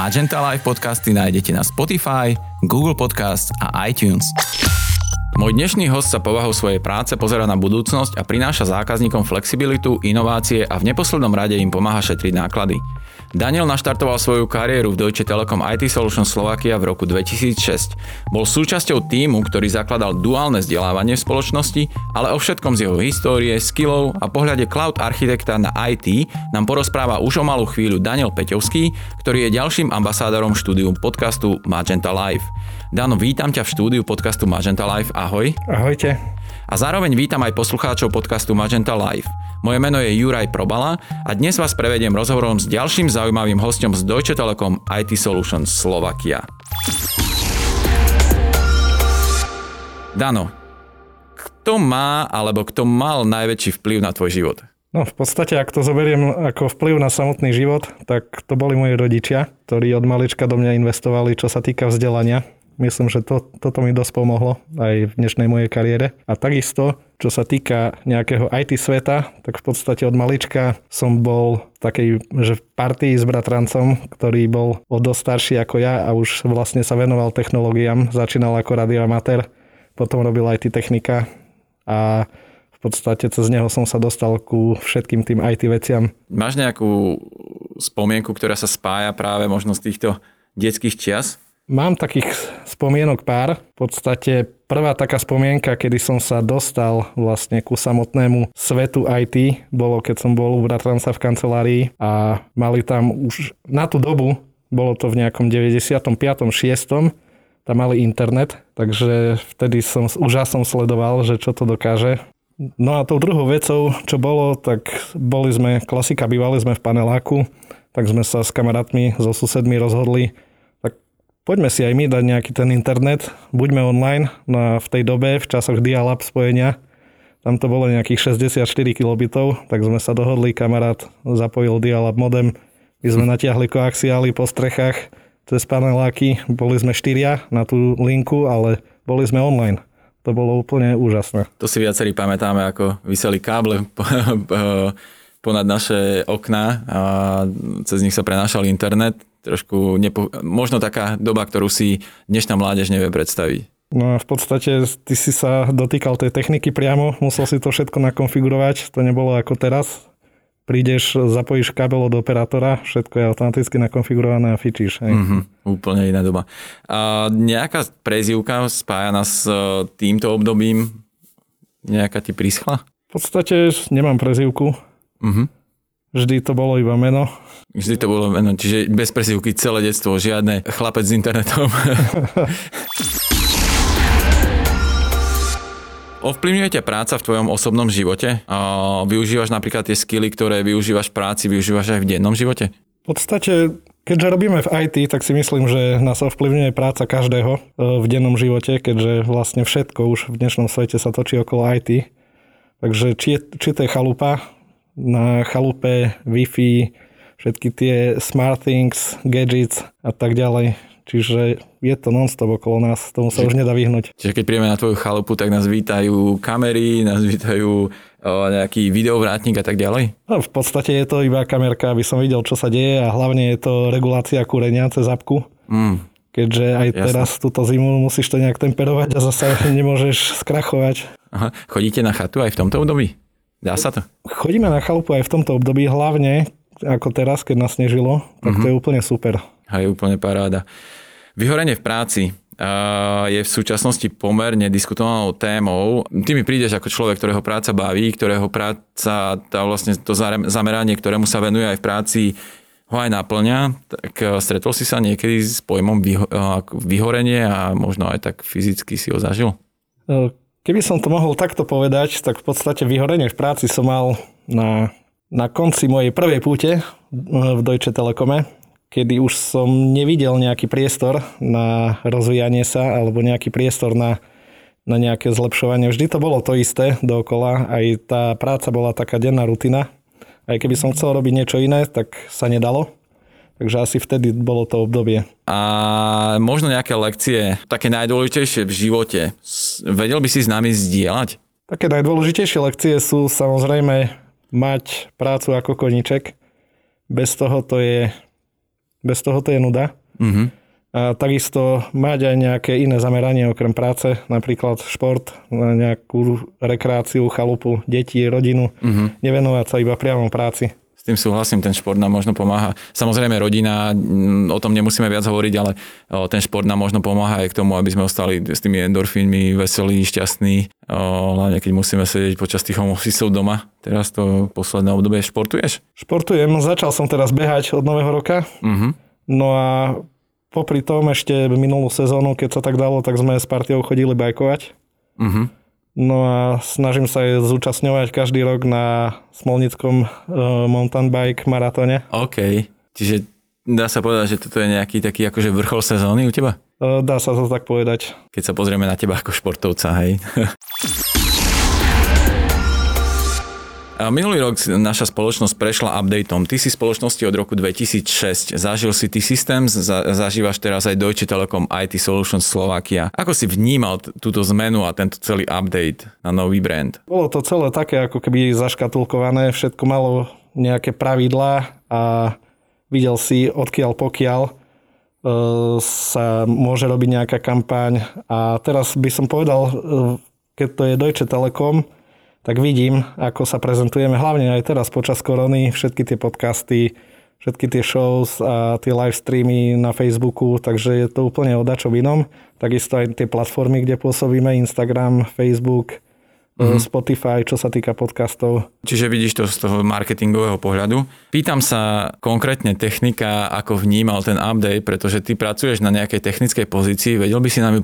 Magenta Live podcasty nájdete na Spotify, Google Podcast a iTunes. Môj dnešný host sa povahou svojej práce pozera na budúcnosť a prináša zákazníkom flexibilitu, inovácie a v neposlednom rade im pomáha šetriť náklady. Daniel naštartoval svoju kariéru v Deutsche Telekom IT Solutions Slovakia v roku 2006. Bol súčasťou týmu, ktorý zakladal duálne vzdelávanie v spoločnosti, ale o všetkom z jeho histórie, skillov a pohľade cloud architekta na IT nám porozpráva už o malú chvíľu Daniel Peťovský, ktorý je ďalším ambasádorom štúdiu podcastu Magenta Live. Dano, vítam ťa v štúdiu podcastu Magenta Live. Ahoj. Ahojte. A zároveň vítam aj poslucháčov podcastu Magenta Live. Moje meno je Juraj Probala a dnes vás prevediem rozhovorom s ďalším zaujímavým hostom z Deutsche Telekom IT Solutions Slovakia. Dano, kto má alebo kto mal najväčší vplyv na tvoj život? No v podstate, ak to zoberiem ako vplyv na samotný život, tak to boli moji rodičia, ktorí od malička do mňa investovali, čo sa týka vzdelania. Myslím, že to, toto mi dosť pomohlo aj v dnešnej mojej kariére. A takisto, čo sa týka nejakého IT sveta, tak v podstate od malička som bol takej že v partii s bratrancom, ktorý bol o dosť starší ako ja a už vlastne sa venoval technológiám. Začínal ako radioamatér, potom robil IT technika a v podstate cez neho som sa dostal ku všetkým tým IT veciam. Máš nejakú spomienku, ktorá sa spája práve možno z týchto detských čias? Mám takých spomienok pár. V podstate prvá taká spomienka, kedy som sa dostal vlastne ku samotnému svetu IT, bolo keď som bol u bratranca v kancelárii a mali tam už na tú dobu, bolo to v nejakom 95. 6. tam mali internet, takže vtedy som úžasom sledoval, že čo to dokáže. No a tou druhou vecou, čo bolo, tak boli sme, klasika, bývali sme v paneláku, tak sme sa s kamarátmi, so susedmi rozhodli, poďme si aj my dať nejaký ten internet, buďme online, no a v tej dobe, v časoch dial-up spojenia, tam to bolo nejakých 64 kilobitov, tak sme sa dohodli, kamarát zapojil dial-up modem, my sme natiahli koaxiály po strechách cez paneláky, boli sme štyria na tú linku, ale boli sme online. To bolo úplne úžasné. To si viacerí pamätáme, ako vyseli káble ponad naše okná a cez nich sa prenášal internet trošku nepo... možno taká doba, ktorú si dnešná mládež nevie predstaviť. No v podstate ty si sa dotýkal tej techniky priamo, musel si to všetko nakonfigurovať, to nebolo ako teraz. Prídeš, zapojíš kábel od operátora, všetko je automaticky nakonfigurované a fičíš. Hej. Mm-hmm, úplne iná doba. A nejaká prezivka spájana s e, týmto obdobím, nejaká ti prischla? V podstate nemám prezivku. Mm-hmm. Vždy to bolo iba meno. Vždy to bolo meno, čiže bez presivky celé detstvo, žiadne chlapec s internetom. Ovplyvňuje ťa práca v tvojom osobnom živote? Využívaš napríklad tie skily, ktoré využívaš v práci, využívaš aj v dennom živote? V podstate, keďže robíme v IT, tak si myslím, že nás ovplyvňuje práca každého e, v dennom živote, keďže vlastne všetko už v dnešnom svete sa točí okolo IT. Takže či, je, či to je chalupa, na chalupe, Wi-Fi, všetky tie smart things, gadgets a tak ďalej. Čiže je to non-stop okolo nás, tomu sa Čiže, už nedá vyhnúť. Čiže keď príjeme na tvoju chalupu, tak nás vítajú kamery, nás vítajú o, nejaký videovrátnik a tak ďalej? No, v podstate je to iba kamerka, aby som videl, čo sa deje a hlavne je to regulácia kúrenia cez apku. Mm. Keďže aj Jasne. teraz túto zimu musíš to nejak temperovať a zase nemôžeš skrachovať. Aha. Chodíte na chatu aj v tomto období? Dá sa to? Chodíme na chalupu aj v tomto období, hlavne ako teraz, keď nás snežilo, tak uh-huh. to je mhm. úplne super. A je úplne paráda. Vyhorenie v práci je v súčasnosti pomerne diskutovanou témou. Ty mi prídeš ako človek, ktorého práca baví, ktorého práca, tá vlastne to zameranie, ktorému sa venuje aj v práci, ho aj naplňa. Tak e, stretol si sa niekedy s pojmom vyhorenie a možno aj tak fyzicky si ho zažil? Keby som to mohol takto povedať, tak v podstate vyhorenie v práci som mal na na konci mojej prvej púte eh, v Deutsche Telekome, kedy už som nevidel nejaký priestor na rozvíjanie sa alebo nejaký priestor na, na nejaké zlepšovanie. Vždy to bolo to isté dookola, aj tá práca bola taká denná rutina. Aj keby som chcel robiť niečo iné, tak sa nedalo. Takže asi vtedy bolo to obdobie. A možno nejaké lekcie, také najdôležitejšie v živote, vedel by si s nami zdieľať? Také najdôležitejšie lekcie sú samozrejme mať prácu ako koniček. Bez toho to je Bez toho to je nuda. Mhm. A takisto mať aj nejaké iné zameranie okrem práce, napríklad šport, nejakú rekreáciu, chalupu, deti, rodinu, Mhm. nevenovať sa iba priamo práci. Tým súhlasím, ten šport nám možno pomáha. Samozrejme rodina, mm, o tom nemusíme viac hovoriť, ale ten šport nám možno pomáha aj k tomu, aby sme ostali s tými endorfínmi veselí, šťastní, hlavne keď musíme sedieť počas tých home doma. Teraz to posledné obdobie športuješ? Športujem, začal som teraz behať od nového roka, Mhm. no a popri tom ešte minulú sezónu, keď sa tak dalo, tak sme s partiou chodili bajkovať. Mhm. No a snažím sa aj zúčastňovať každý rok na Smolnickom e, mountain bike maratóne. OK. Čiže dá sa povedať, že toto je nejaký taký akože vrchol sezóny u teba? E, dá sa to tak povedať. Keď sa pozrieme na teba ako športovca, hej. Minulý rok naša spoločnosť prešla updateom. Ty si spoločnosti od roku 2006. Zažil si ty systém, za, zažívaš teraz aj Deutsche Telekom IT Solutions Slovakia. Ako si vnímal túto zmenu a tento celý update na nový brand? Bolo to celé také ako keby zaškatulkované, všetko malo nejaké pravidlá a videl si odkiaľ pokiaľ e, sa môže robiť nejaká kampaň a teraz by som povedal, e, keď to je Deutsche Telekom, tak vidím, ako sa prezentujeme, hlavne aj teraz počas korony, všetky tie podcasty, všetky tie shows a tie live streamy na Facebooku, takže je to úplne o dačom inom. Takisto aj tie platformy, kde pôsobíme, Instagram, Facebook, mm-hmm. Spotify, čo sa týka podcastov. Čiže vidíš to z toho marketingového pohľadu. Pýtam sa konkrétne technika, ako vnímal ten update, pretože ty pracuješ na nejakej technickej pozícii, vedel by si nám ju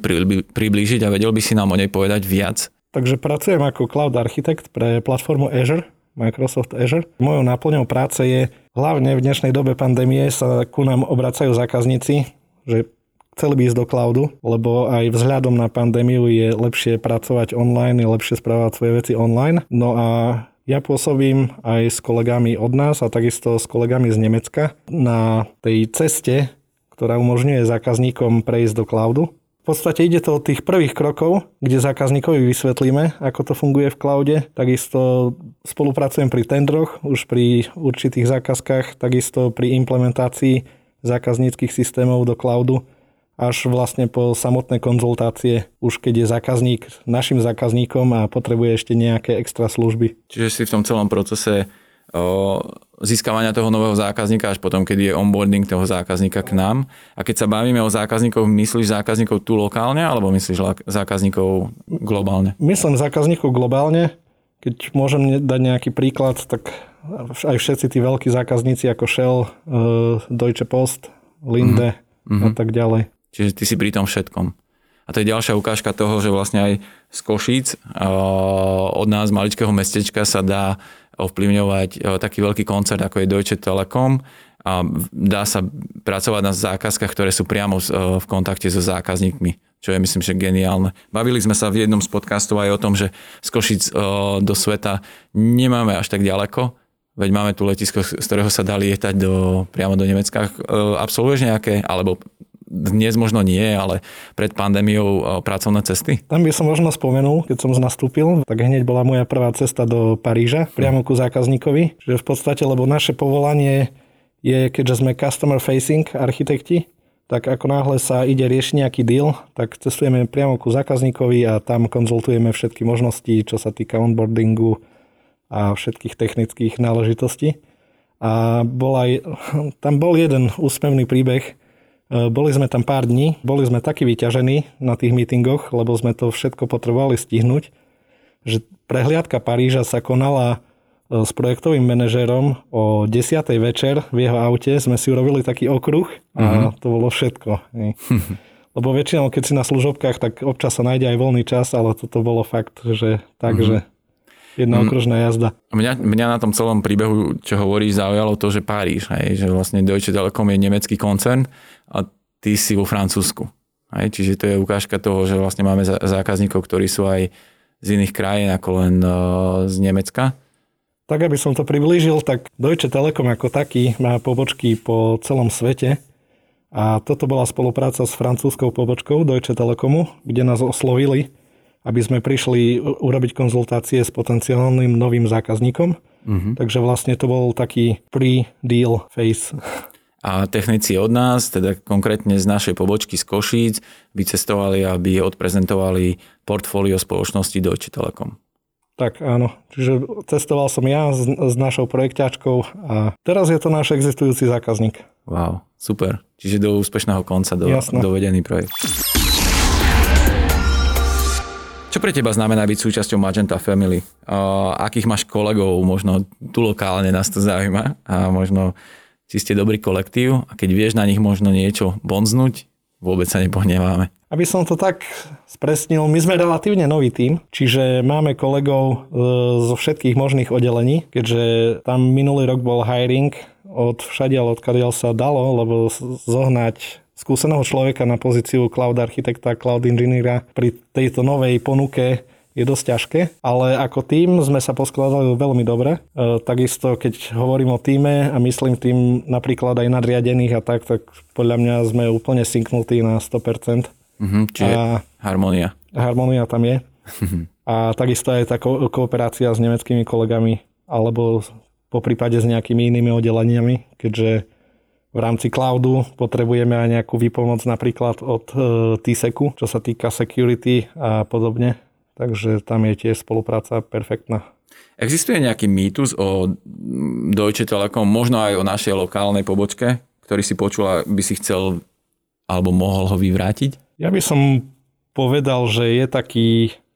priblížiť a vedel by si nám o nej povedať viac? Takže pracujem ako cloud architekt pre platformu Azure, Microsoft Azure. Mojou náplňou práce je hlavne v dnešnej dobe pandémie sa ku nám obracajú zákazníci, že chceli by ísť do cloudu, lebo aj vzhľadom na pandémiu je lepšie pracovať online, je lepšie správať svoje veci online. No a ja pôsobím aj s kolegami od nás a takisto s kolegami z Nemecka na tej ceste, ktorá umožňuje zákazníkom prejsť do cloudu. V podstate ide to od tých prvých krokov, kde zákazníkovi vysvetlíme, ako to funguje v cloude. Takisto spolupracujem pri tendroch, už pri určitých zákazkách, takisto pri implementácii zákazníckých systémov do cloudu, až vlastne po samotné konzultácie, už keď je zákazník našim zákazníkom a potrebuje ešte nejaké extra služby. Čiže si v tom celom procese získavania toho nového zákazníka až potom, keď je onboarding toho zákazníka k nám. A keď sa bavíme o zákazníkov, myslíš zákazníkov tu lokálne alebo myslíš zákazníkov globálne? Myslím zákazníkov globálne. Keď môžem dať nejaký príklad, tak aj všetci tí veľkí zákazníci ako Shell, eh, Deutsche Post, Linde a tak ďalej. Čiže ty si pri tom všetkom. A to je ďalšia ukážka toho, že vlastne aj z Košíc o, od nás, maličkého mestečka, sa dá ovplyvňovať o, taký veľký koncert, ako je Deutsche Telekom a dá sa pracovať na zákazkách, ktoré sú priamo o, v kontakte so zákazníkmi, čo je myslím, že geniálne. Bavili sme sa v jednom z podcastov aj o tom, že z Košíc o, do sveta nemáme až tak ďaleko, Veď máme tu letisko, z ktorého sa dá lietať do, priamo do Nemecka. E, Absolvuješ nejaké, alebo dnes možno nie, ale pred pandémiou e, pracovné cesty? Tam by som možno spomenul, keď som nastúpil, tak hneď bola moja prvá cesta do Paríža, priamo ku zákazníkovi. Čiže v podstate, lebo naše povolanie je, keďže sme customer facing architekti, tak ako náhle sa ide riešiť nejaký deal, tak cestujeme priamo ku zákazníkovi a tam konzultujeme všetky možnosti, čo sa týka onboardingu a všetkých technických náležitostí. A bol aj, tam bol jeden úsmevný príbeh. E, Boli sme tam pár dní, boli sme takí vyťažení na tých meetingoch, lebo sme to všetko potrebovali stihnúť, že prehliadka Paríža sa konala e, s projektovým manažérom o 10. večer v jeho aute. Sme si urobili taký okruh a to bolo všetko. Lebo väčšinou, keď si na služobkách, tak občas sa nájde aj voľný čas, ale toto bolo fakt, že tak, že jedna okružná jazda. Mňa, mňa na tom celom príbehu, čo hovoríš, zaujalo to, že Paríž, hej, že vlastne Deutsche Telekom je nemecký koncern a ty si vo Francúzsku. Hej, čiže to je ukážka toho, že vlastne máme zákazníkov, ktorí sú aj z iných krajín ako len uh, z Nemecka. Tak aby som to priblížil, tak Deutsche Telekom ako taký má pobočky po celom svete a toto bola spolupráca s francúzskou pobočkou Deutsche Telekomu, kde nás oslovili, aby sme prišli u- urobiť konzultácie s potenciálnym novým zákazníkom. Mhm. Takže vlastne to bol taký pre-deal phase. a technici od nás, teda konkrétne z našej pobočky z Košíc, vycestovali, aby odprezentovali portfólio spoločnosti Deutsche Telekom. Tak áno, čiže cestoval som ja s, s našou projekťačkou a teraz je to náš existujúci zákazník. Wow, super. Čiže do úspešného konca do, dovedený projekt. Čo pre teba znamená byť súčasťou Magenta Family? Uh, akých máš kolegov? Možno tu lokálne nás to zaujíma a možno či ste dobrý kolektív a keď vieš na nich možno niečo bonznúť, vôbec sa nepohneváme. Aby som to tak spresnil, my sme relatívne nový tím, čiže máme kolegov e, zo všetkých možných oddelení, keďže tam minulý rok bol hiring od všadiaľ, odkiaľ sa dalo, lebo zohnať skúseného človeka na pozíciu cloud architekta, cloud inžiniera pri tejto novej ponuke je dosť ťažké, ale ako tým sme sa poskladali veľmi dobre. E, takisto, keď hovorím o týme a myslím tým napríklad aj nadriadených a tak, tak podľa mňa sme úplne synknutí na 100%. Mm-hmm, čiže a harmonia. Harmonia tam je. a takisto aj tá ko- kooperácia s nemeckými kolegami alebo po prípade s nejakými inými oddeleniami, keďže v rámci cloudu potrebujeme aj nejakú výpomoc napríklad od e, TSECu, čo sa týka security a podobne takže tam je tiež spolupráca perfektná. Existuje nejaký mýtus o Deutsche Telekom, možno aj o našej lokálnej pobočke, ktorý si počula, by si chcel alebo mohol ho vyvrátiť? Ja by som povedal, že je taký,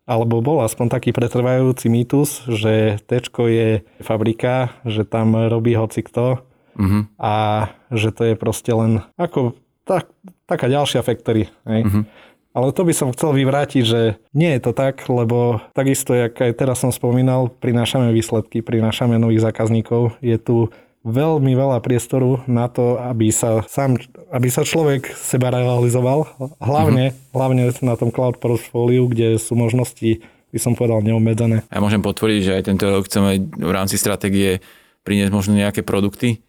alebo bol aspoň taký pretrvajúci mýtus, že Tečko je fabrika, že tam robí hoci kto uh-huh. a že to je proste len ako tak, taká ďalšia factory. Hej? Uh-huh. Ale to by som chcel vyvrátiť, že nie je to tak, lebo takisto, jak aj teraz som spomínal, prinášame výsledky, prinášame nových zákazníkov. Je tu veľmi veľa priestoru na to, aby sa, sám, aby sa človek seba realizoval. Hlavne, mm-hmm. hlavne na tom cloud portfóliu, kde sú možnosti, by som povedal, neobmedzené. Ja môžem potvrdiť, že aj tento rok chceme v rámci stratégie priniesť možno nejaké produkty,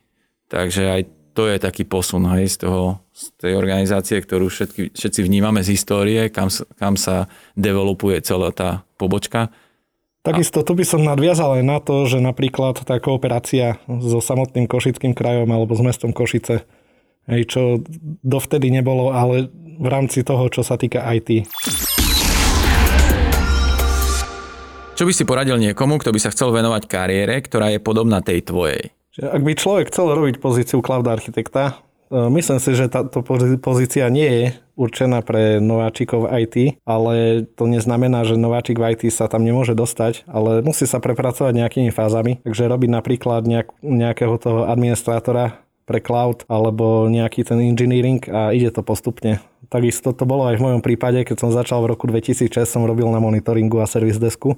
takže aj to je taký posun hej, z, toho, z tej organizácie, ktorú všetky, všetci vnímame z histórie, kam, kam sa developuje celá tá pobočka. Takisto tu by som nadviazal aj na to, že napríklad tá kooperácia so samotným Košickým krajom alebo s mestom Košice, hej, čo dovtedy nebolo, ale v rámci toho, čo sa týka IT. Čo by si poradil niekomu, kto by sa chcel venovať kariére, ktorá je podobná tej tvojej? Ak by človek chcel robiť pozíciu cloud architekta, e, myslím si, že táto pozícia nie je určená pre nováčikov IT, ale to neznamená, že nováčik v IT sa tam nemôže dostať, ale musí sa prepracovať nejakými fázami. Takže robiť napríklad nejak, nejakého toho administrátora pre cloud alebo nejaký ten engineering a ide to postupne. Takisto to bolo aj v mojom prípade, keď som začal v roku 2006, som robil na monitoringu a service desku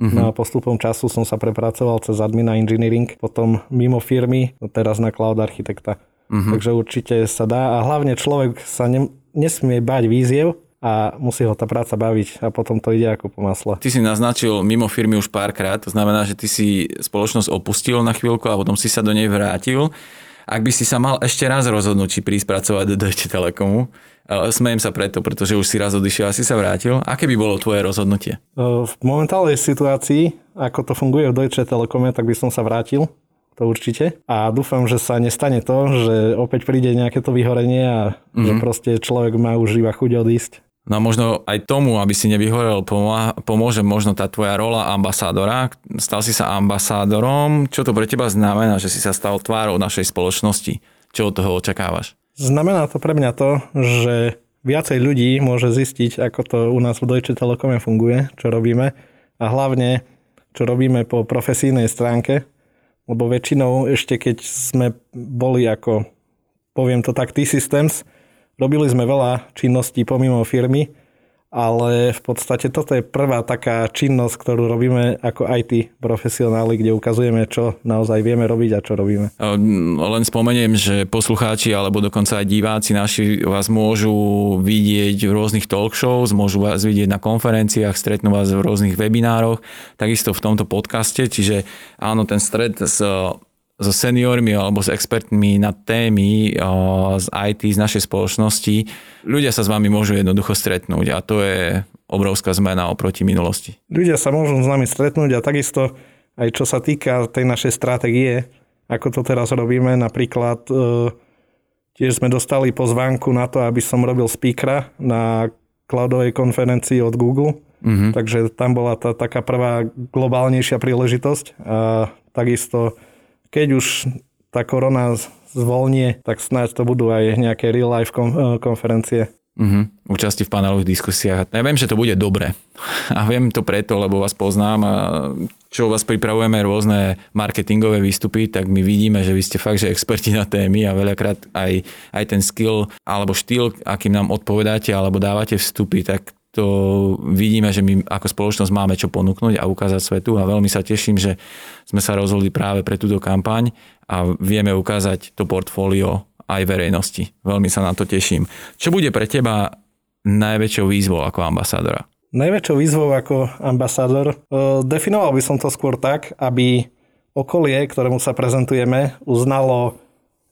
Uh-huh. No a postupom času som sa prepracoval cez admin a engineering, potom mimo firmy, teraz na cloud architekta. Uh-huh. Takže určite sa dá a hlavne človek sa ne, nesmie bať víziev, a musí ho tá práca baviť a potom to ide ako po masle. Ty si naznačil mimo firmy už párkrát, to znamená, že ty si spoločnosť opustil na chvíľku a potom si sa do nej vrátil. Ak by si sa mal ešte raz rozhodnúť, či prísť pracovať do Deutsche Telekomu, Smejem sa preto, pretože už si raz odišiel a si sa vrátil. Aké by bolo tvoje rozhodnutie? V momentálnej situácii, ako to funguje v Deutsche Telekome, tak by som sa vrátil. To určite. A dúfam, že sa nestane to, že opäť príde nejaké to vyhorenie a mm-hmm. že mhm. proste človek má už iba chuť odísť. No a možno aj tomu, aby si nevyhorel, pomôže možno tá tvoja rola ambasádora. Stal si sa ambasádorom. Čo to pre teba znamená, že si sa stal tvárou našej spoločnosti? Čo od toho očakávaš? Znamená to pre mňa to, že viacej ľudí môže zistiť, ako to u nás v Deutsche Telekome funguje, čo robíme a hlavne, čo robíme po profesijnej stránke, lebo väčšinou ešte keď sme boli ako, poviem to tak, T-Systems, robili sme veľa činností pomimo firmy, ale v podstate toto je prvá taká činnosť, ktorú robíme ako IT profesionáli, kde ukazujeme, čo naozaj vieme robiť a čo robíme. Len spomeniem, že poslucháči alebo dokonca aj diváci naši vás môžu vidieť v rôznych talk shows, môžu vás vidieť na konferenciách, stretnú vás v rôznych webinároch, takisto v tomto podcaste, čiže áno, ten stred s so seniormi alebo s expertmi na témy z IT, z našej spoločnosti, ľudia sa s vami môžu jednoducho stretnúť a to je obrovská zmena oproti minulosti. Ľudia sa môžu s nami stretnúť a takisto aj čo sa týka tej našej stratégie, ako to teraz robíme, napríklad e, Tiež sme dostali pozvánku na to, aby som robil speakera na cloudovej konferencii od Google. Mm-hmm. Takže tam bola tá taká prvá globálnejšia príležitosť. A takisto, keď už tá korona zvolnie, tak snáď to budú aj nejaké real life konferencie. Uh-huh. Účasti v panelových diskusiách. Ja viem, že to bude dobre. A viem to preto, lebo vás poznám a čo vás pripravujeme rôzne marketingové výstupy, tak my vidíme, že vy ste fakt, že experti na témy a veľakrát aj, aj ten skill alebo štýl, akým nám odpovedáte alebo dávate vstupy, tak to vidíme, že my ako spoločnosť máme čo ponúknuť a ukázať svetu a veľmi sa teším, že sme sa rozhodli práve pre túto kampaň a vieme ukázať to portfólio aj verejnosti. Veľmi sa na to teším. Čo bude pre teba najväčšou výzvou ako ambasádora? Najväčšou výzvou ako ambasádor, e, definoval by som to skôr tak, aby okolie, ktorému sa prezentujeme, uznalo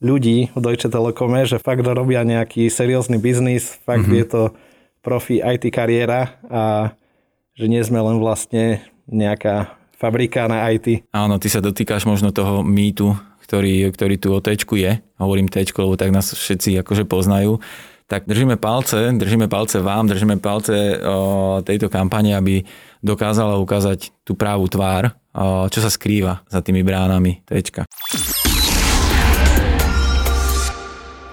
ľudí v Deutsche Telekome, že fakt robia nejaký seriózny biznis, fakt mm-hmm. je to profi IT kariéra a že nie sme len vlastne nejaká fabrika na IT. Áno, ty sa dotýkaš možno toho mýtu, ktorý, ktorý tu o tečku je, hovorím tečku, lebo tak nás všetci akože poznajú, tak držíme palce, držíme palce vám, držíme palce o, tejto kampane, aby dokázala ukázať tú právu tvár, o, čo sa skrýva za tými bránami tečka.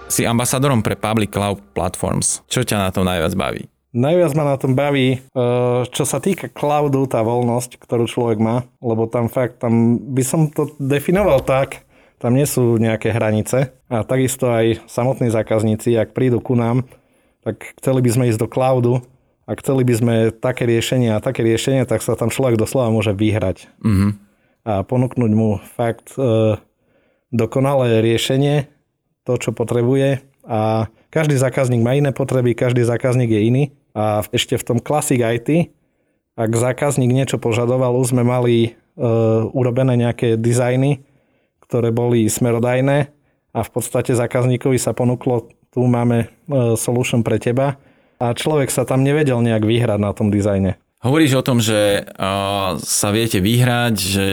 Si ambasadorom pre Public Cloud Platforms. Čo ťa na tom najviac baví? Najviac ma na tom baví, e, čo sa týka cloudu, tá voľnosť, ktorú človek má, lebo tam fakt, tam by som to definoval tak, tam nie sú nejaké hranice a takisto aj samotní zákazníci, ak prídu ku nám, tak chceli by sme ísť do cloudu a chceli by sme také riešenie a také riešenie, tak sa tam človek doslova môže vyhrať. Mm-hmm. A ponúknuť mu fakt e, dokonalé riešenie, to, čo potrebuje. A každý zákazník má iné potreby, každý zákazník je iný. A ešte v tom Classic IT, ak zákazník niečo požadoval, už sme mali e, urobené nejaké dizajny, ktoré boli smerodajné a v podstate zákazníkovi sa ponúklo, tu máme e, solution pre teba. A človek sa tam nevedel nejak vyhrať na tom dizajne. Hovoríš o tom, že sa viete vyhrať, že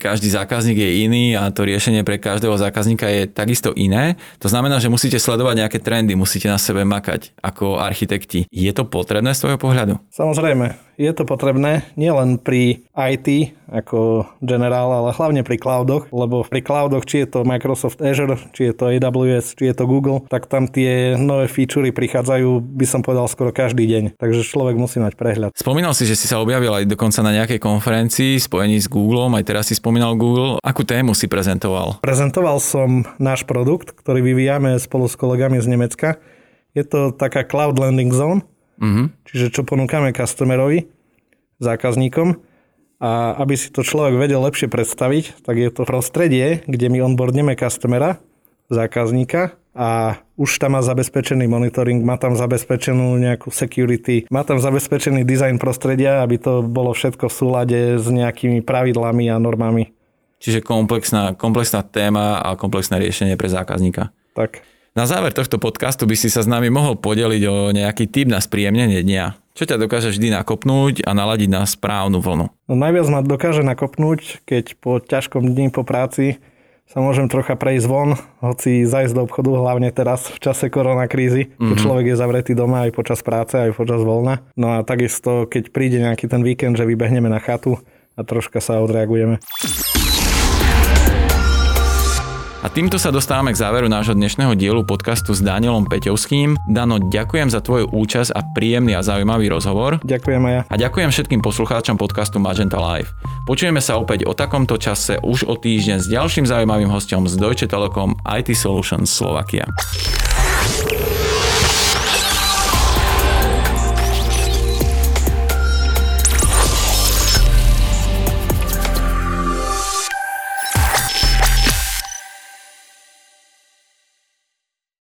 každý zákazník je iný a to riešenie pre každého zákazníka je takisto iné. To znamená, že musíte sledovať nejaké trendy, musíte na sebe makať ako architekti. Je to potrebné z tvojho pohľadu? Samozrejme, je to potrebné nielen pri IT ako generál, ale hlavne pri cloudoch, lebo pri cloudoch, či je to Microsoft Azure, či je to AWS, či je to Google, tak tam tie nové featurey prichádzajú, by som povedal, skoro každý deň. Takže človek musí mať prehľad. Spomínal si, že si sa objavil aj dokonca na nejakej konferencii spojení s Googlem, aj teraz si spomínal Google. Akú tému si prezentoval? Prezentoval som náš produkt, ktorý vyvíjame spolu s kolegami z Nemecka. Je to taká Cloud Landing Zone, Uh-huh. Čiže čo ponúkame customerovi, zákazníkom. A aby si to človek vedel lepšie predstaviť, tak je to prostredie, kde my onboardneme customera, zákazníka a už tam má zabezpečený monitoring, má tam zabezpečenú nejakú security, má tam zabezpečený design prostredia, aby to bolo všetko v súlade s nejakými pravidlami a normami. Čiže komplexná, komplexná téma a komplexné riešenie pre zákazníka. Tak. Na záver tohto podcastu by si sa s nami mohol podeliť o nejaký typ na spríjemnenie dňa. Čo ťa dokáže vždy nakopnúť a naladiť na správnu vlnu? No najviac ma dokáže nakopnúť, keď po ťažkom dni po práci sa môžem trocha prejsť von, hoci zajsť do obchodu, hlavne teraz v čase koronakrízy, mm-hmm. keď mhm. človek je zavretý doma aj počas práce, aj počas voľna. No a takisto, keď príde nejaký ten víkend, že vybehneme na chatu a troška sa odreagujeme. A týmto sa dostávame k záveru nášho dnešného dielu podcastu s Danielom Peťovským. Dano, ďakujem za tvoju účasť a príjemný a zaujímavý rozhovor. Ďakujem aj ja. A ďakujem všetkým poslucháčom podcastu Magenta Live. Počujeme sa opäť o takomto čase už o týždeň s ďalším zaujímavým hostom z Deutsche Telekom IT Solutions Slovakia.